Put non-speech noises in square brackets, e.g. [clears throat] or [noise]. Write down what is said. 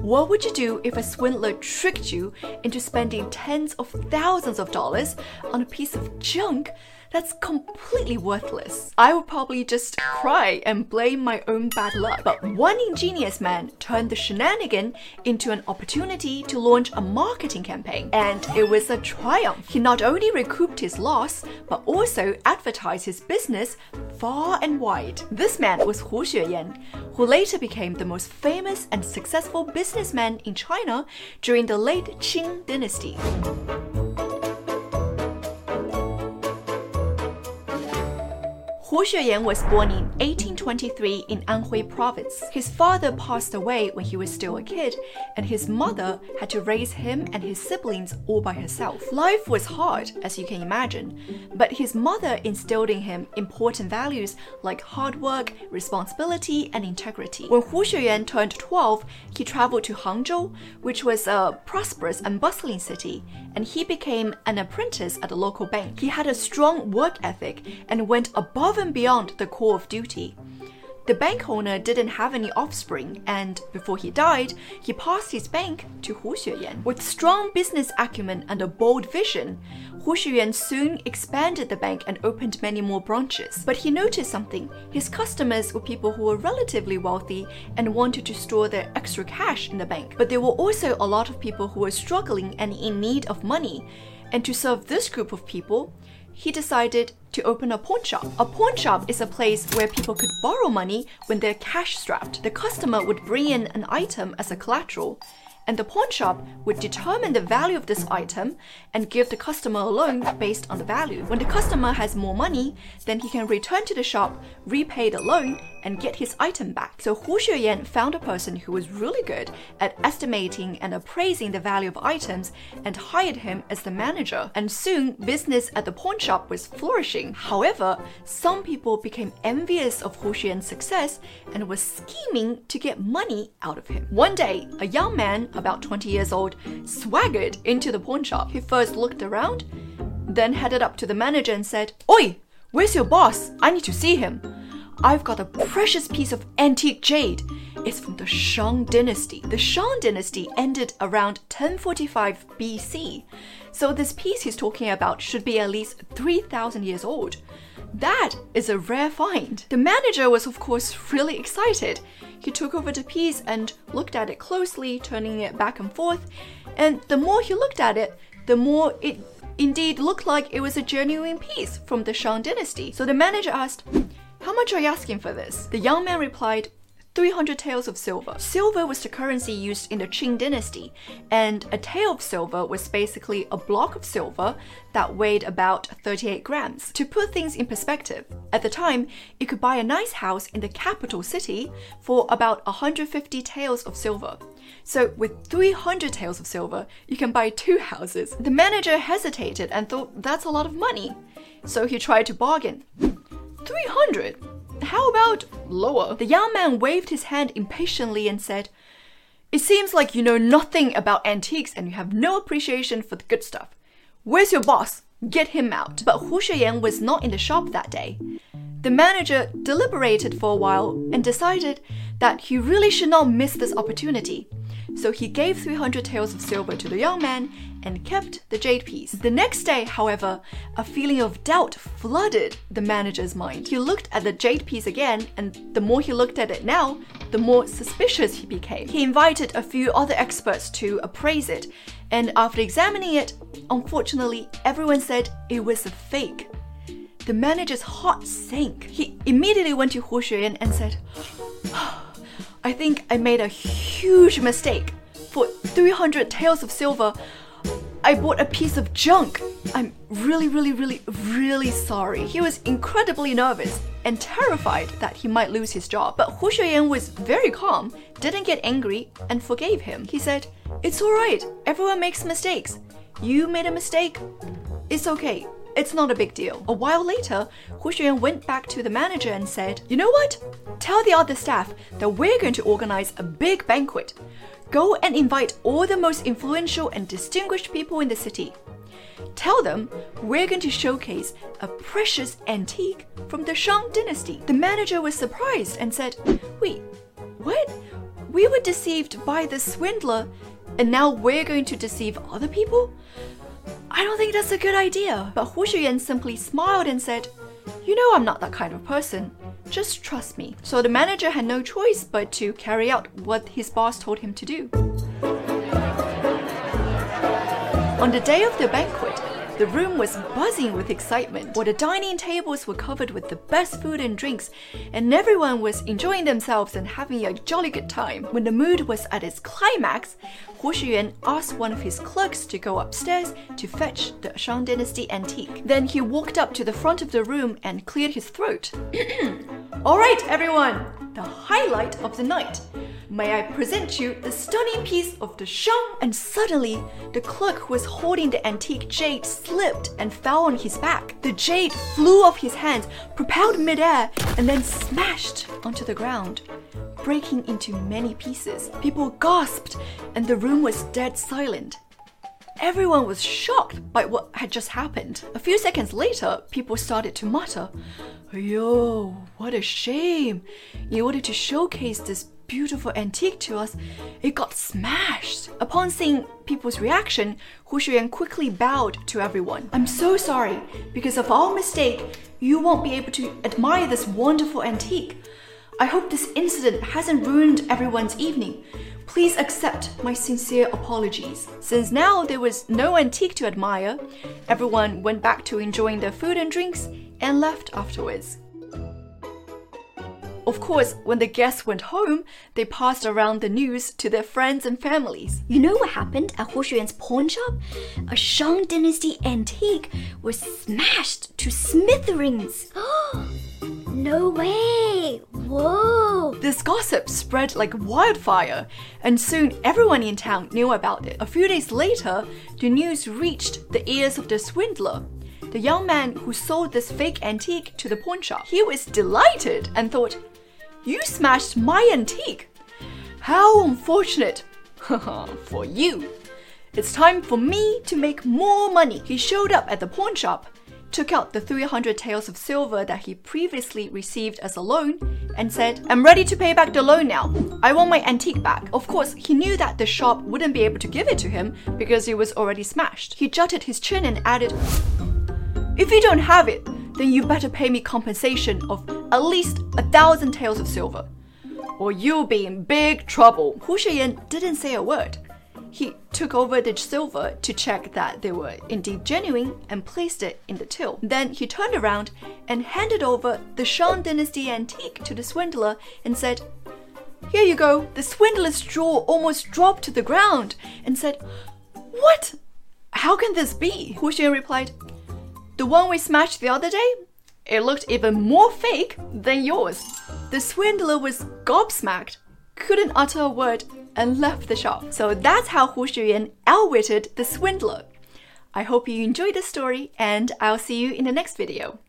What would you do if a swindler tricked you into spending tens of thousands of dollars on a piece of junk that's completely worthless. I would probably just cry and blame my own bad luck. But one ingenious man turned the shenanigan into an opportunity to launch a marketing campaign, and it was a triumph. He not only recouped his loss, but also advertised his business far and wide. This man was Hu Xueyan, who later became the most famous and successful businessman in China during the late Qing dynasty. Hu Xueyan was born in 1823 in Anhui province. His father passed away when he was still a kid, and his mother had to raise him and his siblings all by herself. Life was hard, as you can imagine, but his mother instilled in him important values like hard work, responsibility, and integrity. When Hu Xueyan turned 12, he traveled to Hangzhou, which was a prosperous and bustling city, and he became an apprentice at a local bank. He had a strong work ethic and went above and beyond the call of duty. The bank owner didn't have any offspring, and before he died, he passed his bank to Hu Xueyan. With strong business acumen and a bold vision, Hu Xueyan soon expanded the bank and opened many more branches. But he noticed something. His customers were people who were relatively wealthy and wanted to store their extra cash in the bank. But there were also a lot of people who were struggling and in need of money. And to serve this group of people, he decided to open a pawn shop. A pawn shop is a place where people could borrow money when they're cash strapped. The customer would bring in an item as a collateral, and the pawn shop would determine the value of this item and give the customer a loan based on the value. When the customer has more money, then he can return to the shop, repay the loan, and get his item back. So Hu Xueyan found a person who was really good at estimating and appraising the value of items and hired him as the manager. And soon, business at the pawn shop was flourishing. However, some people became envious of Hu Xueyan's success and were scheming to get money out of him. One day, a young man, about 20 years old, swaggered into the pawn shop. He first looked around, then headed up to the manager and said, Oi, where's your boss? I need to see him. I've got a precious piece of antique jade. It's from the Shang dynasty. The Shang dynasty ended around 1045 BC. So this piece he's talking about should be at least 3000 years old. That is a rare find. The manager was, of course, really excited. He took over the piece and looked at it closely, turning it back and forth. And the more he looked at it, the more it indeed looked like it was a genuine piece from the Shang dynasty. So the manager asked, how much are you asking for this? The young man replied, 300 taels of silver. Silver was the currency used in the Qing dynasty, and a tael of silver was basically a block of silver that weighed about 38 grams. To put things in perspective, at the time, you could buy a nice house in the capital city for about 150 taels of silver. So, with 300 taels of silver, you can buy two houses. The manager hesitated and thought that's a lot of money, so he tried to bargain. 300? How about lower? The young man waved his hand impatiently and said, It seems like you know nothing about antiques and you have no appreciation for the good stuff. Where's your boss? Get him out. But Hu Xueyan was not in the shop that day. The manager deliberated for a while and decided that he really should not miss this opportunity. So he gave 300 taels of silver to the young man and kept the jade piece. The next day, however, a feeling of doubt flooded the manager's mind. He looked at the jade piece again, and the more he looked at it now, the more suspicious he became. He invited a few other experts to appraise it, and after examining it, unfortunately, everyone said it was a fake. The manager's heart sank. He immediately went to Hu Xueyan and said, I think I made a huge mistake. For 300 taels of silver, I bought a piece of junk. I'm really, really, really, really sorry. He was incredibly nervous and terrified that he might lose his job. But Hu Xueyan was very calm, didn't get angry, and forgave him. He said, It's alright, everyone makes mistakes. You made a mistake, it's okay. It's not a big deal. A while later, Hu Xueyan went back to the manager and said, You know what? Tell the other staff that we're going to organize a big banquet. Go and invite all the most influential and distinguished people in the city. Tell them we're going to showcase a precious antique from the Shang dynasty. The manager was surprised and said, Wait, what? we were deceived by the swindler, and now we're going to deceive other people? I don't think that's a good idea. But Hu Xueyan simply smiled and said, You know I'm not that kind of person. Just trust me. So the manager had no choice but to carry out what his boss told him to do. On the day of the banquet, the room was buzzing with excitement, while the dining tables were covered with the best food and drinks, and everyone was enjoying themselves and having a jolly good time. When the mood was at its climax, Hu Xueyan asked one of his clerks to go upstairs to fetch the Shang Dynasty antique. Then he walked up to the front of the room and cleared his throat. [clears throat] All right, everyone, the highlight of the night. May I present you the stunning piece of the Shang? And suddenly, the clerk who was holding the antique jade slipped and fell on his back. The jade flew off his hands, propelled midair, and then smashed onto the ground, breaking into many pieces. People gasped, and the room was dead silent. Everyone was shocked by what had just happened. A few seconds later, people started to mutter, Yo, what a shame! In order to showcase this beautiful antique to us, it got smashed. Upon seeing people's reaction, Hu Xueyan quickly bowed to everyone. I'm so sorry. Because of our mistake, you won't be able to admire this wonderful antique. I hope this incident hasn't ruined everyone's evening. Please accept my sincere apologies. Since now there was no antique to admire, everyone went back to enjoying their food and drinks and left afterwards. Of course, when the guests went home, they passed around the news to their friends and families. You know what happened at Hu Xueyan's pawn shop? A Shang Dynasty antique was smashed to smithereens. Oh, [gasps] no way! Whoa! This gossip spread like wildfire, and soon everyone in town knew about it. A few days later, the news reached the ears of the swindler the young man who sold this fake antique to the pawn shop. He was delighted and thought, you smashed my antique. How unfortunate. [laughs] for you. It's time for me to make more money. He showed up at the pawn shop, took out the 300 taels of silver that he previously received as a loan, and said, I'm ready to pay back the loan now. I want my antique back. Of course, he knew that the shop wouldn't be able to give it to him because it was already smashed. He jutted his chin and added, If you don't have it, then you better pay me compensation of at least a thousand taels of silver, or you'll be in big trouble. Hu Xueyan didn't say a word. He took over the silver to check that they were indeed genuine and placed it in the till. Then he turned around and handed over the Shang Dynasty antique to the swindler and said, Here you go. The swindler's jaw almost dropped to the ground and said, What? How can this be? Hu Xueyan replied, The one we smashed the other day? It looked even more fake than yours. The swindler was gobsmacked, couldn't utter a word, and left the shop. So that's how Hu Xueyan outwitted the swindler. I hope you enjoyed the story, and I'll see you in the next video.